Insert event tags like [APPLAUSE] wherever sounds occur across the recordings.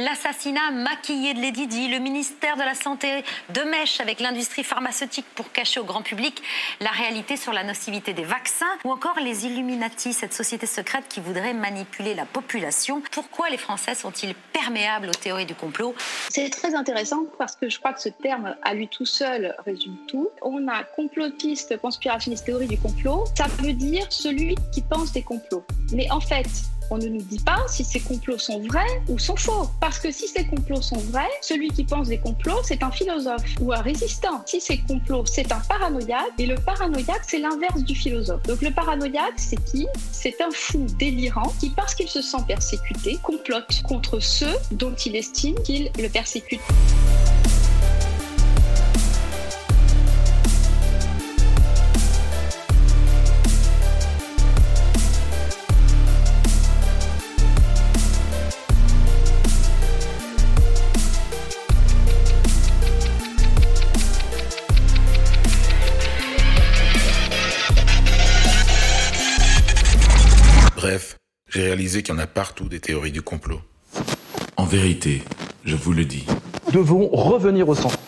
L'assassinat maquillé de Lady Di, le ministère de la Santé de mèche avec l'industrie pharmaceutique pour cacher au grand public la réalité sur la nocivité des vaccins, ou encore les Illuminati, cette société secrète qui voudrait manipuler la population. Pourquoi les Français sont-ils perméables aux théories du complot? C'est très intéressant parce que je crois que ce terme à lui tout seul résume tout. On a complotiste, conspirationniste, théorie du complot. Ça veut dire celui qui pense des complots. Mais en fait, on ne nous dit pas si ces complots sont vrais ou sont faux. Parce que si ces complots sont vrais, celui qui pense des complots, c'est un philosophe ou un résistant. Si ces complots, c'est un paranoïaque, et le paranoïaque, c'est l'inverse du philosophe. Donc le paranoïaque, c'est qui? C'est un fou délirant qui, parce qu'il se sent persécuté, complote contre ceux dont il estime qu'il le persécute. Qu'il y en a partout des théories du complot. En vérité, je vous le dis. Nous devons revenir au centre.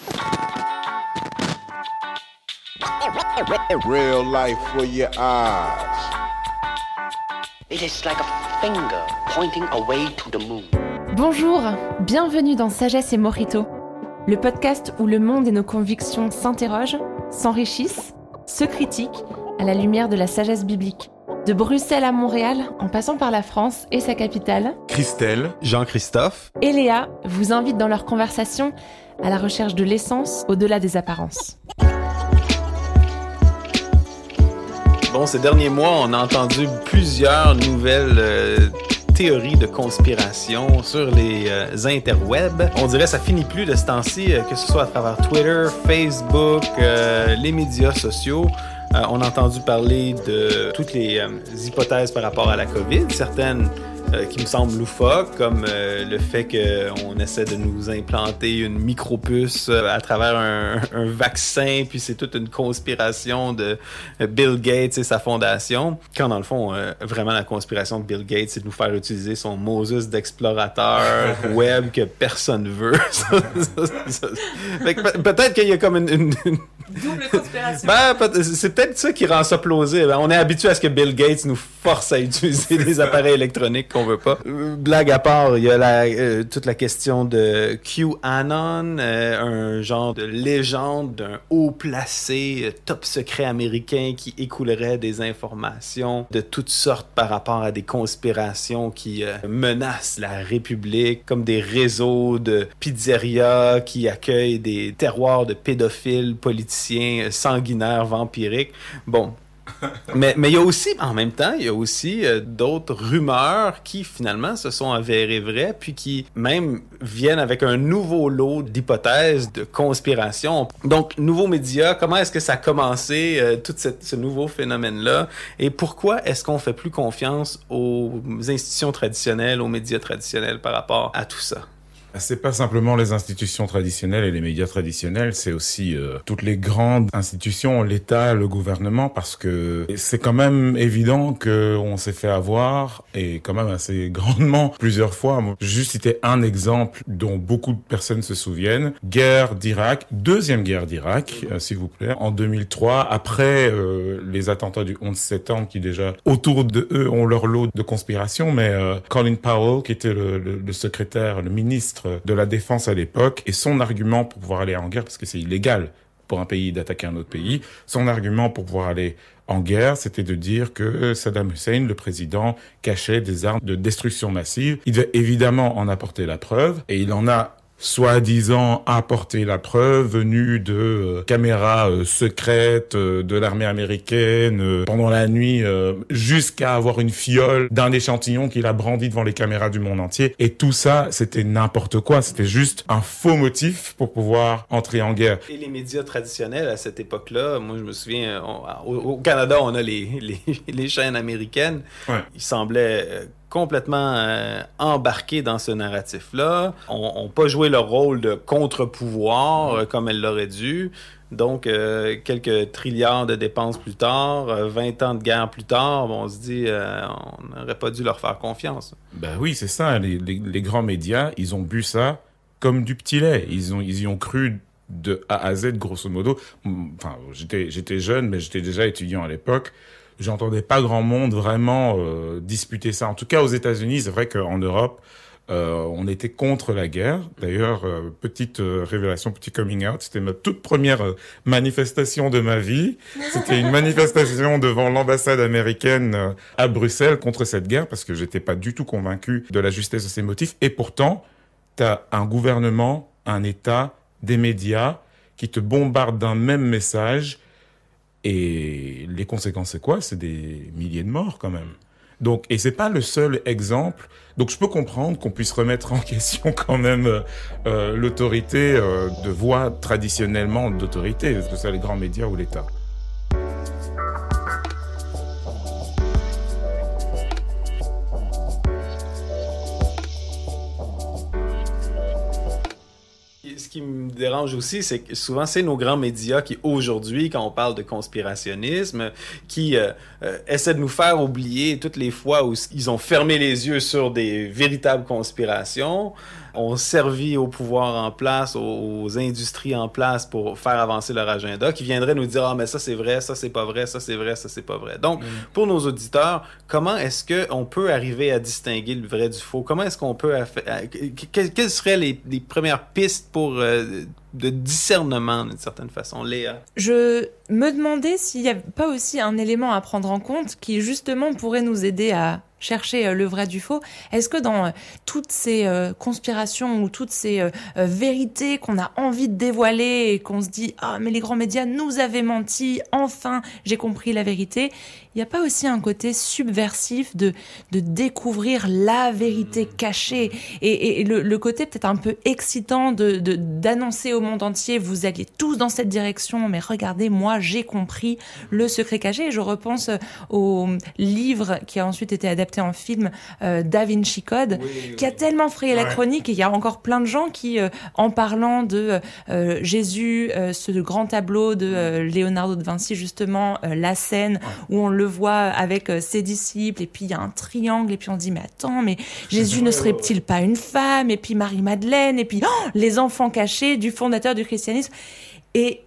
Bonjour, bienvenue dans Sagesse et Morito, le podcast où le monde et nos convictions s'interrogent, s'enrichissent, se critiquent à la lumière de la sagesse biblique. De Bruxelles à Montréal, en passant par la France et sa capitale, Christelle, Jean-Christophe et Léa vous invitent dans leur conversation à la recherche de l'essence au-delà des apparences. Bon, ces derniers mois, on a entendu plusieurs nouvelles euh, théories de conspiration sur les euh, interwebs. On dirait que ça finit plus de ce temps-ci, euh, que ce soit à travers Twitter, Facebook, les médias sociaux. Euh, on a entendu parler de toutes les euh, hypothèses par rapport à la COVID, certaines euh, qui me semblent loufoques, comme le fait qu'on essaie de nous implanter une micropuce à travers un, [LAUGHS] un vaccin, puis c'est toute une conspiration de Bill Gates et sa fondation. Quand dans le fond, vraiment la conspiration de Bill Gates, c'est de nous faire utiliser son Moses d'explorateur [LAUGHS] web que personne veut. [LAUGHS] Peut-être qu'il y a comme une Double conspiration. Ben, c'est peut-être ça qui rend ça plausible. On est habitué à ce que Bill Gates nous force à utiliser des appareils électroniques veut pas. Euh, blague à part, il y a euh, toute la question de QAnon, euh, un genre de légende d'un haut placé, top secret américain qui écoulerait des informations de toutes sortes par rapport à des conspirations qui menacent la République, comme des réseaux de pizzerias qui accueillent des terroirs de pédophiles politiques sanguinaire, vampirique. Bon, [LAUGHS] mais mais il y a aussi, en même temps, il y a aussi euh, d'autres rumeurs qui finalement se sont avérées vraies, puis qui même viennent avec un nouveau lot d'hypothèses de conspiration. Donc, nouveaux médias, comment est-ce que ça a commencé, euh, tout ce nouveau phénomène-là, et pourquoi est-ce qu'on fait plus confiance aux institutions traditionnelles, aux médias traditionnels par rapport à tout ça? C'est pas simplement les institutions traditionnelles et les médias traditionnels, c'est aussi euh, toutes les grandes institutions, l'État, le gouvernement, parce que c'est quand même évident que on s'est fait avoir et quand même assez [LAUGHS] grandement plusieurs fois. juste citer un exemple dont beaucoup de personnes se souviennent guerre d'Irak, deuxième guerre d'Irak, euh, s'il vous plaît, en 2003, après euh, les attentats du 11 septembre, qui déjà autour de eux ont leur lot de conspiration, mais Colin Powell, qui était le, le secrétaire, le ministre de la Défense à l'époque, et son argument pour pouvoir aller en guerre, parce que c'est illégal pour un pays d'attaquer un autre pays, son argument pour pouvoir aller en guerre, c'était de dire que Saddam Hussein, le président, cachait des armes de destruction massive. Il devait évidemment en apporter la preuve, et il en a soi-disant apporter la preuve venue de euh, caméras euh, secrètes euh, de l'armée américaine pendant la nuit jusqu'à avoir une fiole d'un échantillon qu'il a brandi devant les caméras du monde entier. Et tout ça c'était n'importe quoi. C'était juste un faux motif pour pouvoir entrer en guerre. Et les médias traditionnels à cette époque-là moi je me souviens au, Canada on a les, les, les chaînes américaines. Ouais. ils semblaient complètement euh, embarqué dans ce narratif-là, ont, pas joué leur rôle de contre-pouvoir euh, comme elles l'auraient dû. Donc, euh, quelques trilliards de dépenses plus tard, 20 ans de guerre plus tard, on se dit, on n'aurait pas dû leur faire confiance. Ben oui, c'est ça. Les, les, grands médias, ils ont bu ça comme du petit lait. Ils, ont, ils y ont cru de A à Z, grosso modo. Enfin, j'étais jeune, mais j'étais déjà étudiant à l'époque j'entendais pas grand monde vraiment euh, disputer ça. En tout cas, aux États-Unis, c'est vrai qu'en Europe, euh, on était contre la guerre. D'ailleurs, euh, petite euh, révélation, petit coming out, c'était ma toute première euh, manifestation de ma vie. C'était une manifestation [LAUGHS] devant l'ambassade américaine à Bruxelles contre cette guerre parce que j'étais pas du tout convaincu de la justesse de ces motifs. Et pourtant, tu as un gouvernement, un État, des médias qui te bombardent d'un même message et les conséquences, c'est quoi? C'est des milliers de morts quand même. Donc, et c'est pas le seul exemple. Donc, je peux comprendre qu'on puisse remettre en [LAUGHS] question quand même euh, euh l'autorité euh, de voix traditionnellement d'autorité, que ce soit les grands médias ou l'État? Dérange aussi, c'est que souvent, c'est nos grands médias qui, aujourd'hui, quand on parle de conspirationnisme, qui euh, euh, essaient de nous faire oublier toutes les fois où ils ont fermé les yeux sur des véritables conspirations ont servi au pouvoir en place, aux, industries en place pour faire avancer leur agenda, qui viendraient nous dire ah mais ça c'est vrai, ça c'est pas vrai, ça c'est vrai, ça c'est pas vrai. Donc mm. pour nos auditeurs, comment est-ce que on peut arriver à distinguer le vrai du faux? Comment est-ce qu'on peut quelles seraient les, les premières pistes pour euh, de discernement d'une certaine façon, Léa? Je me demandais s'il n'y a pas aussi un élément à prendre en compte qui justement pourrait nous aider à chercher euh, le vrai du faux. Est-ce que dans euh, toutes ces euh, conspirations ou toutes ces vérités qu'on a envie de dévoiler et qu'on se dit ah mais les grands médias nous avaient menti, enfin j'ai compris la vérité, il n'y a pas aussi un côté subversif de, de découvrir la vérité cachée et, le, côté peut-être un peu excitant de d'annoncer au monde entier vous alliez tous dans cette direction, mais regardez, moi j'ai compris le secret caché. Et je repense au livre qui a ensuite été adapté en film euh, Da Vinci Code, qui a tellement frayé la chronique et il y a encore plein de gens qui, euh, en parlant de euh, Jésus, ce grand tableau de Leonardo de Vinci justement, la scène où on le voit avec euh, ses disciples, et puis il y a un triangle, et puis on dit, mais attends, mais Jésus ne serait-il pas une femme, et puis Marie-Madeleine, et puis oh, les enfants cachés du fondateur du christianisme. Et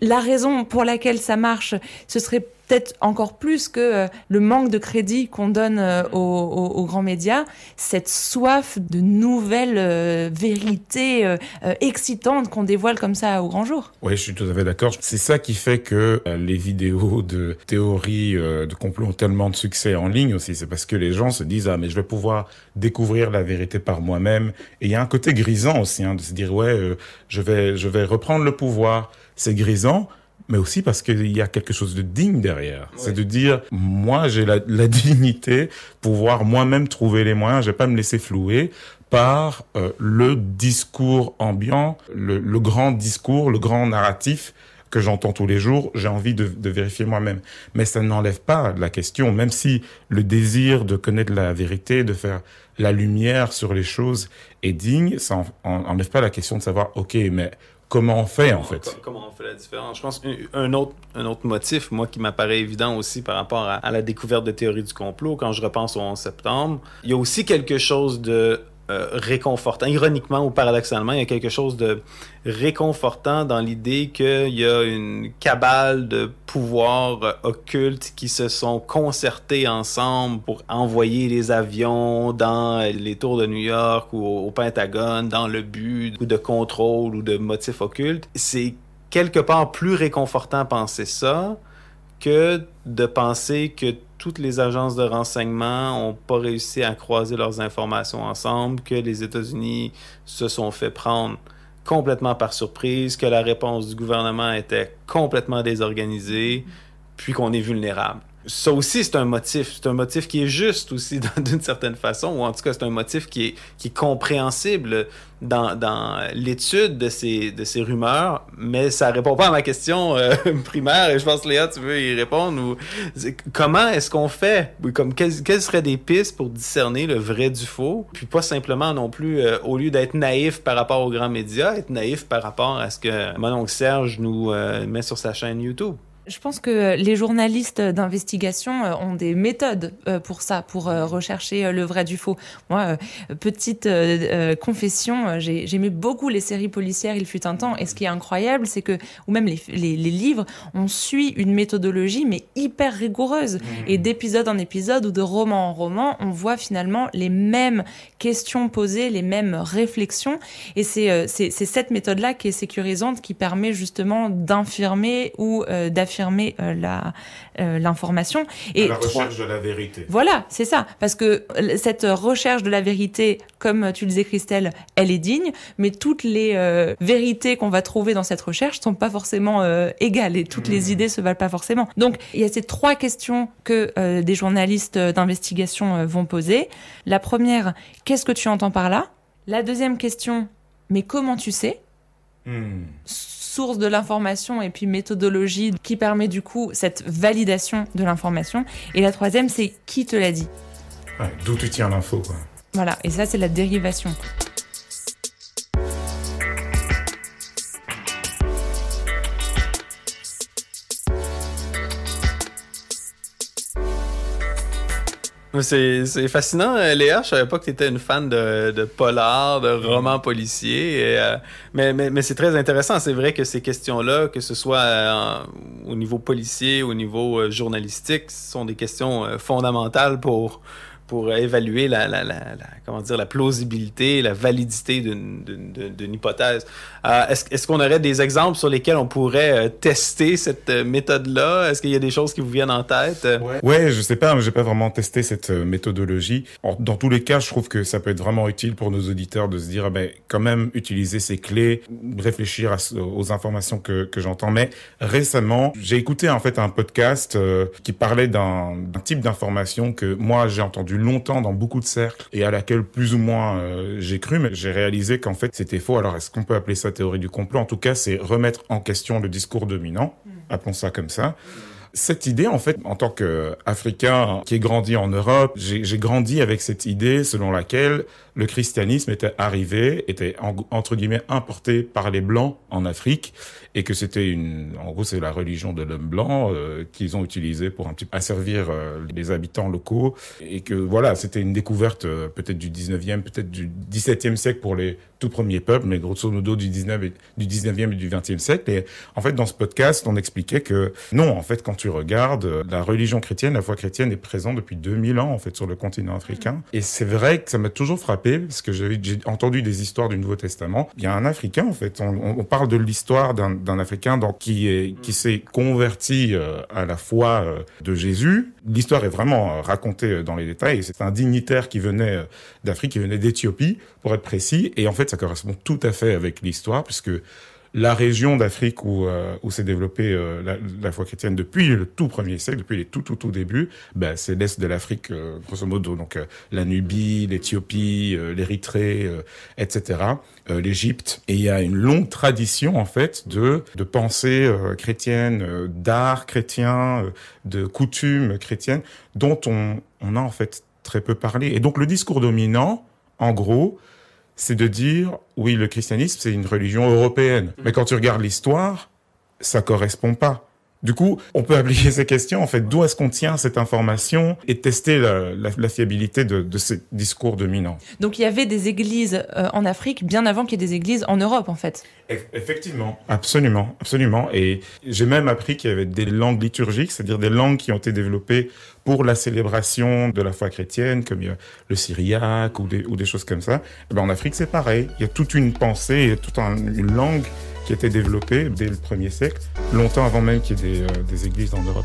la raison pour laquelle ça marche, ce serait peut-être encore plus que euh, le manque de crédit qu'on donne euh, aux, grands médias, cette soif de nouvelles euh, vérités excitantes qu'on dévoile comme ça au grand jour. Oui, je suis tout à fait d'accord. C'est ça qui fait que les vidéos de théorie de complot ont tellement de succès en ligne aussi. C'est parce que les gens se disent ah mais je vais pouvoir découvrir la vérité par moi-même. Et il y a un côté grisant aussi hein, de se dire ouais je vais je vais reprendre le pouvoir. C'est grisant mais aussi parce qu'il y a quelque chose de digne derrière. C'est de dire, moi, j'ai la, la, [LAUGHS] dignité, pouvoir moi-même trouver les moyens, je vais pas me laisser flouer par euh, le discours ambiant, le, le, grand discours, le grand narratif que j'entends tous les jours, j'ai envie de, de vérifier moi-même. Mais ça n'enlève pas la question, même si le désir de connaître la vérité, de faire la lumière sur les choses est digne, ça n'enlève pas la question de savoir, ok, mais comment on fait en fait. Comment on fait la différence? Je pense qu'un autre, un autre motif, moi, qui m'apparaît évident aussi par rapport à, la découverte de théories du complot, quand je repense au 11 septembre, il y a aussi quelque chose de euh, réconfortant. Ironiquement ou paradoxalement, il y a quelque chose de réconfortant dans l'idée qu'il y a une cabale de pouvoirs occultes qui se sont concertés ensemble pour envoyer les avions dans les tours de New York ou au, Pentagone dans le but de contrôle ou de motifs occultes. C'est quelque part plus réconfortant penser ça que de penser que toutes les agences de renseignement n'ont pas réussi à croiser leurs informations ensemble, que les États-Unis se sont fait prendre complètement par surprise, que la réponse du gouvernement était complètement désorganisée, puis qu'on est vulnérable. Ça aussi, c'est un motif. C'est un motif qui est juste aussi, [LAUGHS] d'une certaine façon, ou en tout cas, c'est un motif qui est, qui est compréhensible dans, dans l'étude de ces, de ces rumeurs, mais ça répond pas à ma question euh, [LAUGHS] primaire, et je pense, Léa, tu veux y répondre, ou comment est-ce qu'on fait? Comme, quelles, quelles, seraient des pistes pour discerner le vrai du faux? Puis pas simplement non plus, euh, au lieu d'être naïf par rapport aux grands médias, être naïf par rapport à ce que mon oncle Serge nous euh, met sur sa chaîne YouTube. Je pense que les journalistes d'investigation euh, ont des méthodes euh, pour ça, pour euh, rechercher le vrai du faux. Moi, petite confession, j'aimais beaucoup les séries policières, il fut un temps, et ce qui est incroyable, c'est que, ou même les, les, les, livres, on suit une méthodologie, mais hyper rigoureuse. Mmh. Et d'épisode en épisode ou de roman en roman, on voit finalement les mêmes questions posées, les mêmes réflexions. Et c'est cette méthode-là qui est sécurisante, qui permet justement d'infirmer ou d'affirmer euh, la euh, l'information et la recherche de la vérité. Voilà, c'est ça, parce que euh, cette recherche de la vérité, comme tu le disais Christelle, elle est digne, mais toutes les vérités qu'on va trouver dans cette recherche sont pas forcément égales et toutes les mmh. idées se valent pas forcément. Donc il y a ces trois questions que des journalistes d'investigation vont poser. La première, qu'est-ce que tu entends par là? La deuxième question, mais comment tu sais? Mmh source de l'information et puis méthodologie qui permet du coup cette validation de l'information. Et la troisième, c'est qui te l'a dit? D'où tu tiens l'info, quoi. Voilà, et ça, c'est la dérivation. C'est fascinant, euh, Léa. Je savais pas que tu étais une fan de, de polar, de romans policiers. Et, euh, mais mais, mais c'est très intéressant. C'est vrai que ces questions-là, que ce soit euh, au niveau policier, au niveau journalistique, sont des questions fondamentales pour pour évaluer la, comment dire, la plausibilité, la validité d'une hypothèse. Euh, est-ce est qu'on aurait des exemples sur lesquels on pourrait euh, tester cette euh, méthode-là? Est-ce qu'il y a des choses qui vous viennent en tête? Ouais, ouais je sais pas, mais j'ai pas vraiment testé cette méthodologie. Dans tous les cas, je trouve que ça peut être vraiment utile pour nos auditeurs de se dire, ah ben, quand même, utiliser ces clés, réfléchir aux informations que, que j'entends. Mais récemment, j'ai écouté en fait un podcast qui parlait d'un type d'information que moi j'ai entendu longtemps dans beaucoup de cercles et à laquelle plus ou moins euh, j'ai cru, mais j'ai réalisé qu'en fait c'était faux. Alors est-ce qu'on peut appeler ça théorie du complot? En tout cas, c'est remettre en question le discours dominant, mm. appelons ça comme ça. Cette idée, en fait, en tant qu'Africain qui est grandi en Europe, j'ai grandi avec cette idée selon laquelle le christianisme était arrivé, était entre guillemets importé par les blancs en Afrique, et que c'était une, en gros, c'est la religion de l'homme blanc euh, qu'ils ont utilisé pour un petit peu asservir euh, les habitants locaux, et que voilà, c'était une découverte euh, peut-être du 19e, peut-être du 17e siècle pour les tout premiers peuples, mais grosso modo du 19 et, du 19e et du 20e siècle. Et en fait, dans ce podcast, on expliquait que non, en fait, quand tu regardes, la religion chrétienne, la foi chrétienne est présente depuis 2000 ans en fait sur le continent africain. Et c'est vrai que ça m'a toujours frappé parce que j'ai entendu des histoires du Nouveau Testament. Il y a un Africain, en fait. On, on parle de l'histoire d'un Africain donc, qui est qui s'est converti euh, à la foi euh, de Jésus. L'histoire est vraiment euh, racontée dans les détails. C'est un dignitaire qui venait d'Afrique, qui venait d'Éthiopie, pour être précis. Et en fait, ça correspond tout à fait avec l'histoire, puisque la région d'Afrique où, euh, où s'est développée euh, la, la, foi chrétienne depuis le tout premier siècle, depuis les tout tout tout débuts, ben, c'est l'est de l'Afrique, euh, grosso modo, donc la Nubie, l'Éthiopie, l'Érythrée, etc., l'Égypte. Et il y a une longue tradition en fait de de pensée chrétienne, d'art chrétien, de coutumes chrétiennes, dont on on a en fait très peu parlé. Et donc le discours dominant, en gros, c'est de dire, oui, le christianisme, c'est une religion européenne. Mais quand tu regardes l'histoire, ça correspond pas. Du coup, on peut appliquer ces questions, en fait, d'où est-ce qu'on tient cette information et tester la, la, fiabilité de, de, ces discours dominants. Donc il y avait des églises euh, en Afrique bien avant qu'il y ait des églises en Europe, en fait. Effectivement, absolument, absolument. Et j'ai même appris qu'il y avait des langues liturgiques, c'est-à-dire des langues qui ont été développées pour la célébration de la foi chrétienne, comme le syriaque ou des, ou des choses comme ça. Et eh ben, en Afrique, c'est pareil. Il y a toute une pensée, toute une langue qui était développé dès le premier siècle, longtemps avant même qu'il y ait des, euh, des églises en Europe.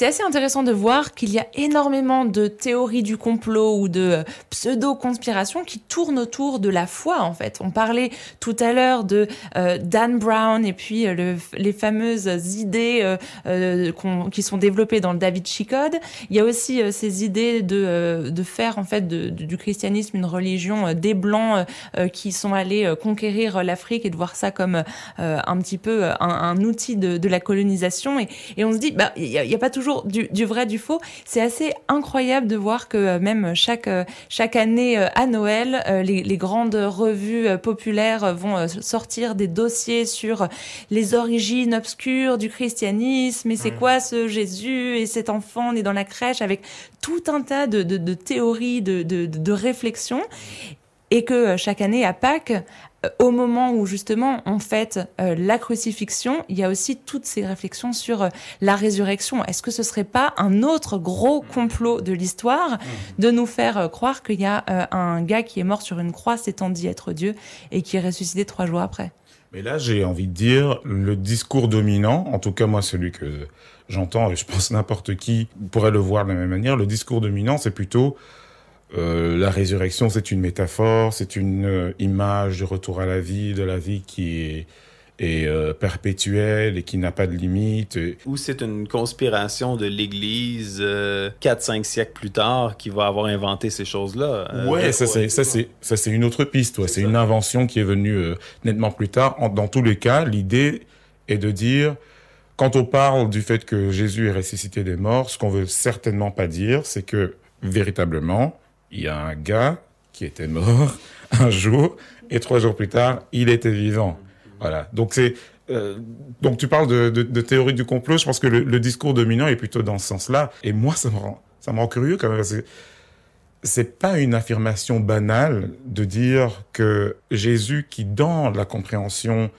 C'est assez intéressant de voir qu'il y a énormément de théories du complot ou de euh, pseudo-conspirations qui tournent autour de la foi, en fait. On parlait tout à l'heure de euh, Dan Brown et puis euh, les fameuses idées qui sont développées dans le David Code. Il y a aussi ces idées de, faire, en fait, du christianisme une religion des Blancs qui sont allés conquérir l'Afrique et de voir ça comme un petit peu un, outil de, la colonisation. Et, on se dit, bah, il n'y a, pas toujours du, du vrai, du faux. C'est assez incroyable de voir que euh, même chaque, euh, chaque année euh, à Noël, les, les grandes revues populaires vont sortir des dossiers sur les origines obscures du christianisme et c'est quoi ce Jésus et cet enfant né dans la crèche avec tout un tas de, de, de théories, de, de, de réflexions et que chaque année à Pâques, au moment où justement on fête euh, la crucifixion, il y a aussi toutes ces réflexions sur euh, la résurrection. Est-ce que ce serait pas un autre gros complot de l'histoire de nous faire croire qu'il y a un gars qui est mort sur une croix s'étant dit être Dieu et qui est ressuscité trois jours après? Mais là, j'ai envie de dire le discours dominant, en tout cas moi celui que j'entends et je pense n'importe qui pourrait le voir de la même manière, le discours dominant c'est plutôt euh, la résurrection, c'est une métaphore, c'est une euh, image du retour à la vie, de la vie qui est, est euh, perpétuelle et qui n'a pas de limite. Ou c'est une conspiration de l'Église 4-5 siècles plus tard qui va avoir inventé ces choses-là. ouais, ça c'est ça c'est ça c'est une autre piste. Ouais. C'est une invention qui est venue nettement plus tard. dans tous les cas, l'idée est de dire quand on parle du fait que Jésus est ressuscité des morts, ce qu'on veut certainement pas dire, c'est que véritablement il y a un gars qui était mort [LAUGHS] un jour et trois jours plus tard, il était vivant. Voilà. Donc c'est euh, donc tu parles de, théorie du complot. Je pense que le, discours dominant est plutôt dans ce sens-là. Et moi, ça me rend ça me rend curieux quand même. C'est pas une affirmation banale de dire que Jésus, qui dans la compréhension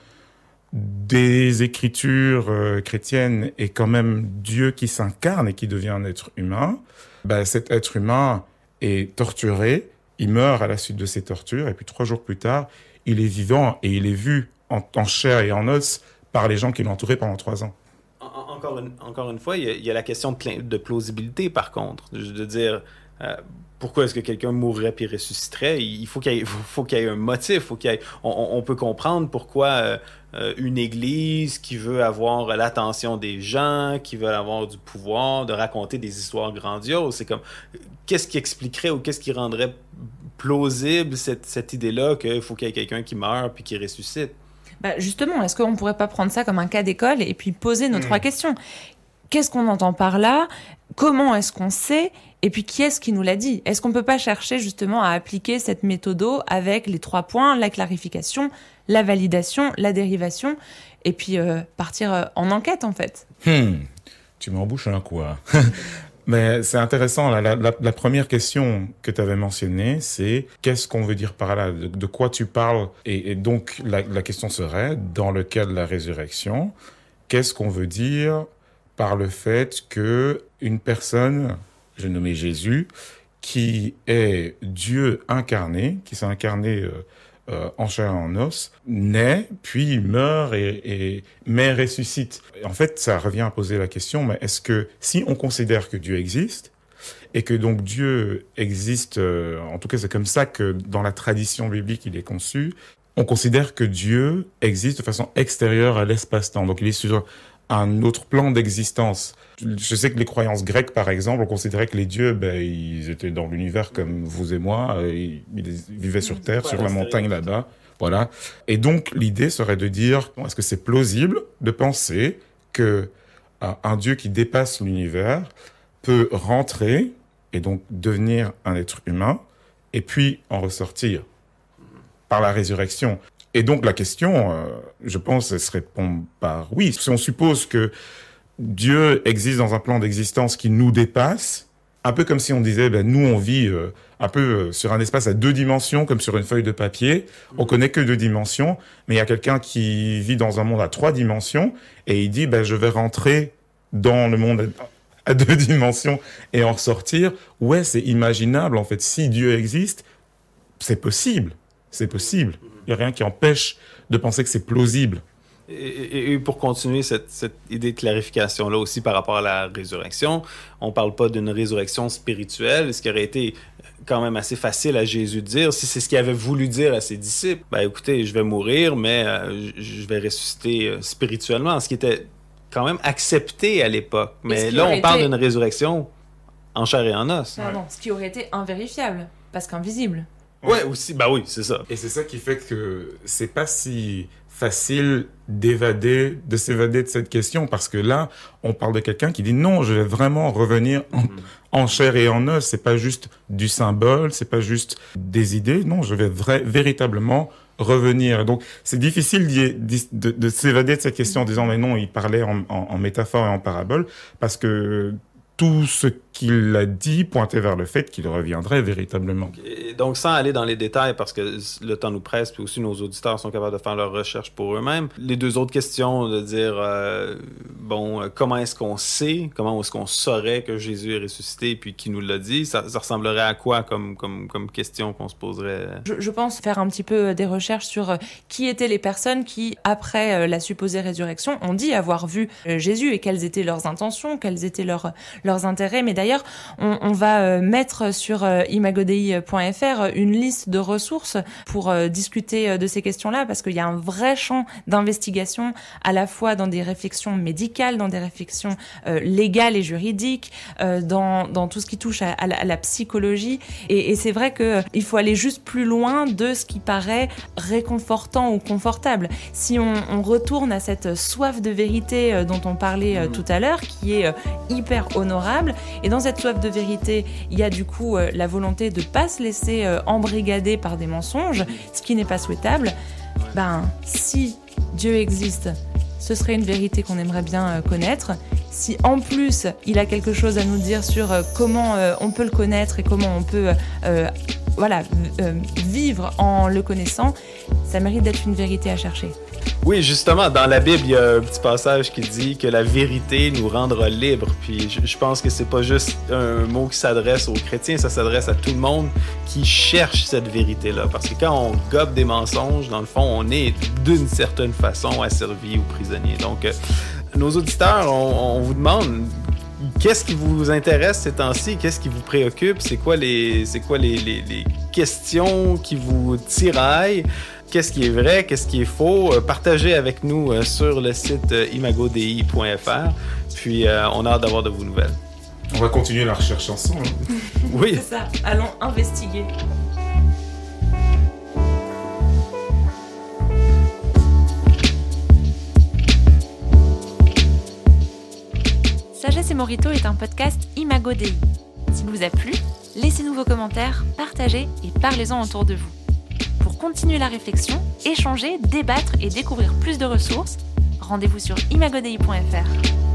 des écritures euh, chrétiennes est quand même Dieu qui s'incarne et qui devient un être humain, ben, cet être humain est torturé, il meurt à la suite de ces tortures, et puis trois jours plus tard, il est vivant et il est vu en, chair et en os par les gens qui entouré pendant trois ans. Encore une, encore une fois, il y, a, la question de, de, plausibilité, par contre. De dire, euh, pourquoi est-ce que quelqu'un mourrait puis ressusciterait? Il faut qu'il y, faut, qu'il y, ait un motif. Faut qu'il on, on, peut comprendre pourquoi euh, euh, une église qui veut avoir l'attention des gens, qui veut avoir du pouvoir, de raconter des histoires grandioses. C'est comme qu'est-ce qui expliquerait ou qu'est-ce qui rendrait plausible cette, cette idée-là qu'il faut qu'il y ait quelqu'un qui meurt puis qui ressuscite? Bah justement, est-ce qu'on ne pourrait pas prendre ça comme un cas d'école et puis poser nos hmm. trois questions? Qu'est-ce qu'on entend par là? Comment est-ce qu'on sait? Et puis, qui est-ce qui nous l'a dit? Est-ce qu'on peut pas chercher justement à appliquer cette méthode avec les trois points, la clarification, la validation, la dérivation, et puis euh, partir euh, en enquête en fait? Hmm. Tu m'embouches un quoi [LAUGHS] Mais c'est intéressant, la, première question que tu avais mentionnée, c'est qu'est-ce qu'on veut dire par là? De, quoi tu parles? Et, et donc la, la question serait, dans le cas de la résurrection, qu'est-ce qu'on veut dire par le fait que une personne nommé Jésus, qui est Dieu incarné, qui s'est incarné euh, euh, en chair et en os, naît, puis meurt et, et mais ressuscite. En fait, ça revient à poser la question, mais est-ce que si on considère que Dieu existe, et que donc Dieu existe, euh, en tout cas c'est comme ça que dans la tradition biblique il est conçu, on considère que Dieu existe de façon extérieure à l'espace-temps. Donc il est sur un autre plan d'existence. Je sais que les croyances grecques, par exemple, on considérait que les dieux, ben, ils étaient dans l'univers comme vous et moi, ils, vivaient sur Terre, sur la montagne là-bas. Voilà. Et donc, l'idée serait de dire, est-ce que c'est plausible de penser que euh, un dieu qui dépasse l'univers peut rentrer et donc devenir un être humain et puis en ressortir par la résurrection? Et donc la question, euh, je pense, elle se répond par oui. Si on suppose que Dieu existe dans un plan d'existence qui nous dépasse, un peu comme si on disait, ben, nous on vit euh, un peu euh, sur un espace à deux dimensions, comme sur une feuille de papier. On connaît que deux dimensions, mais il y a quelqu'un qui vit dans un monde à trois dimensions et il dit, ben, je vais rentrer dans le monde à deux dimensions et en ressortir. Ouais, c'est imaginable en fait. Si Dieu existe, c'est possible. C'est possible. Il n'y a rien qui empêche de penser que c'est plausible. Et, pour continuer cette, cette, idée de clarification-là aussi par rapport à la résurrection, on ne parle pas d'une résurrection spirituelle, ce qui aurait été quand même assez facile à Jésus de dire, si c'est ce qu'il avait voulu dire à ses disciples, ben écoutez, je vais mourir, mais euh, je vais ressusciter euh, spirituellement, ce qui était quand même accepté à l'époque. Mais là, on parle d'une résurrection en chair et en os. Non, ce qui aurait été invérifiable, parce qu'invisible. Ouais, aussi, bah oui, c'est ça. Et c'est ça qui fait que c'est pas si facile d'évader, de s'évader de cette question, parce que là, on parle de quelqu'un qui dit non, je vais vraiment revenir en, mm. chair et en os. C'est pas juste du symbole, c'est pas juste des idées. Non, je vais véritablement revenir. Donc, c'est difficile de, de, s'évader de cette question en disant mais non, il parlait en, en métaphore et en parabole, parce que tout ce qu'il a dit pointait vers le fait qu'il reviendrait véritablement. Et donc, sans aller dans les détails, parce que le temps nous presse, puis aussi nos auditeurs sont capables de faire leurs recherches pour eux-mêmes, les deux autres questions de dire, euh, bon, euh, comment est-ce qu'on sait, comment est-ce qu'on saurait que Jésus est ressuscité, puis qui nous l'a dit, ça, ressemblerait à quoi comme, comme, comme question qu'on se poserait? Je, je, pense faire un petit peu des recherches sur euh, qui étaient les personnes qui, après la supposée résurrection, ont dit avoir vu Jésus et quelles étaient leurs intentions, quels étaient leurs, leurs intérêts. Mais d'ailleurs, on, va euh, mettre sur euh, imagodei.fr une liste de ressources pour euh, discuter de ces questions-là, parce qu'il y a un vrai champ d'investigation, à la fois dans des réflexions médicales, dans des réflexions légales et juridiques, dans, tout ce qui touche à, la, psychologie. Et, c'est vrai qu'il faut aller juste plus loin de ce qui paraît réconfortant ou confortable. Si on, on retourne à cette soif de vérité dont on parlait tout à l'heure, qui est hyper honorable, et dans cette soif de vérité, il y a du coup euh, la volonté de ne pas se laisser euh, embrigader par des mensonges, ce qui n'est pas souhaitable. Ben, si Dieu existe, ce serait une vérité qu'on aimerait bien euh, connaître. Si en plus il a quelque chose à nous dire sur comment on peut le connaître et comment on peut voilà, vivre en le connaissant, ça mérite d'être une vérité à chercher. Oui, justement, dans la Bible, il y a un petit passage qui dit que la vérité nous rendra libres. Puis je, pense que c'est pas juste un mot qui s'adresse aux chrétiens, ça s'adresse à tout le monde qui cherche cette vérité-là. Parce que quand on gobe des mensonges, dans le fond, on est d'une certaine façon asservi ou prisonnier. Donc, euh, nos auditeurs, on, vous demande qu'est-ce qui vous intéresse ces temps-ci? Qu'est-ce qui vous préoccupe? C'est quoi les, c'est quoi les, les, les questions qui vous tiraillent? Qu'est-ce qui est vrai, qu'est-ce qui est faux, euh, partagez avec nous euh, sur le site euh, imagodi.fr. Puis on a hâte d'avoir de vos nouvelles. On va continuer la recherche ensemble. [LAUGHS] oui. C'est ça. Allons investiguer. Sagesse et Morito est un podcast Imago S'il vous a plu, laissez-nous vos commentaires, partagez et parlez-en autour de vous continuer la réflexion, échanger, débattre et découvrir plus de ressources, rendez-vous sur imagodei.fr.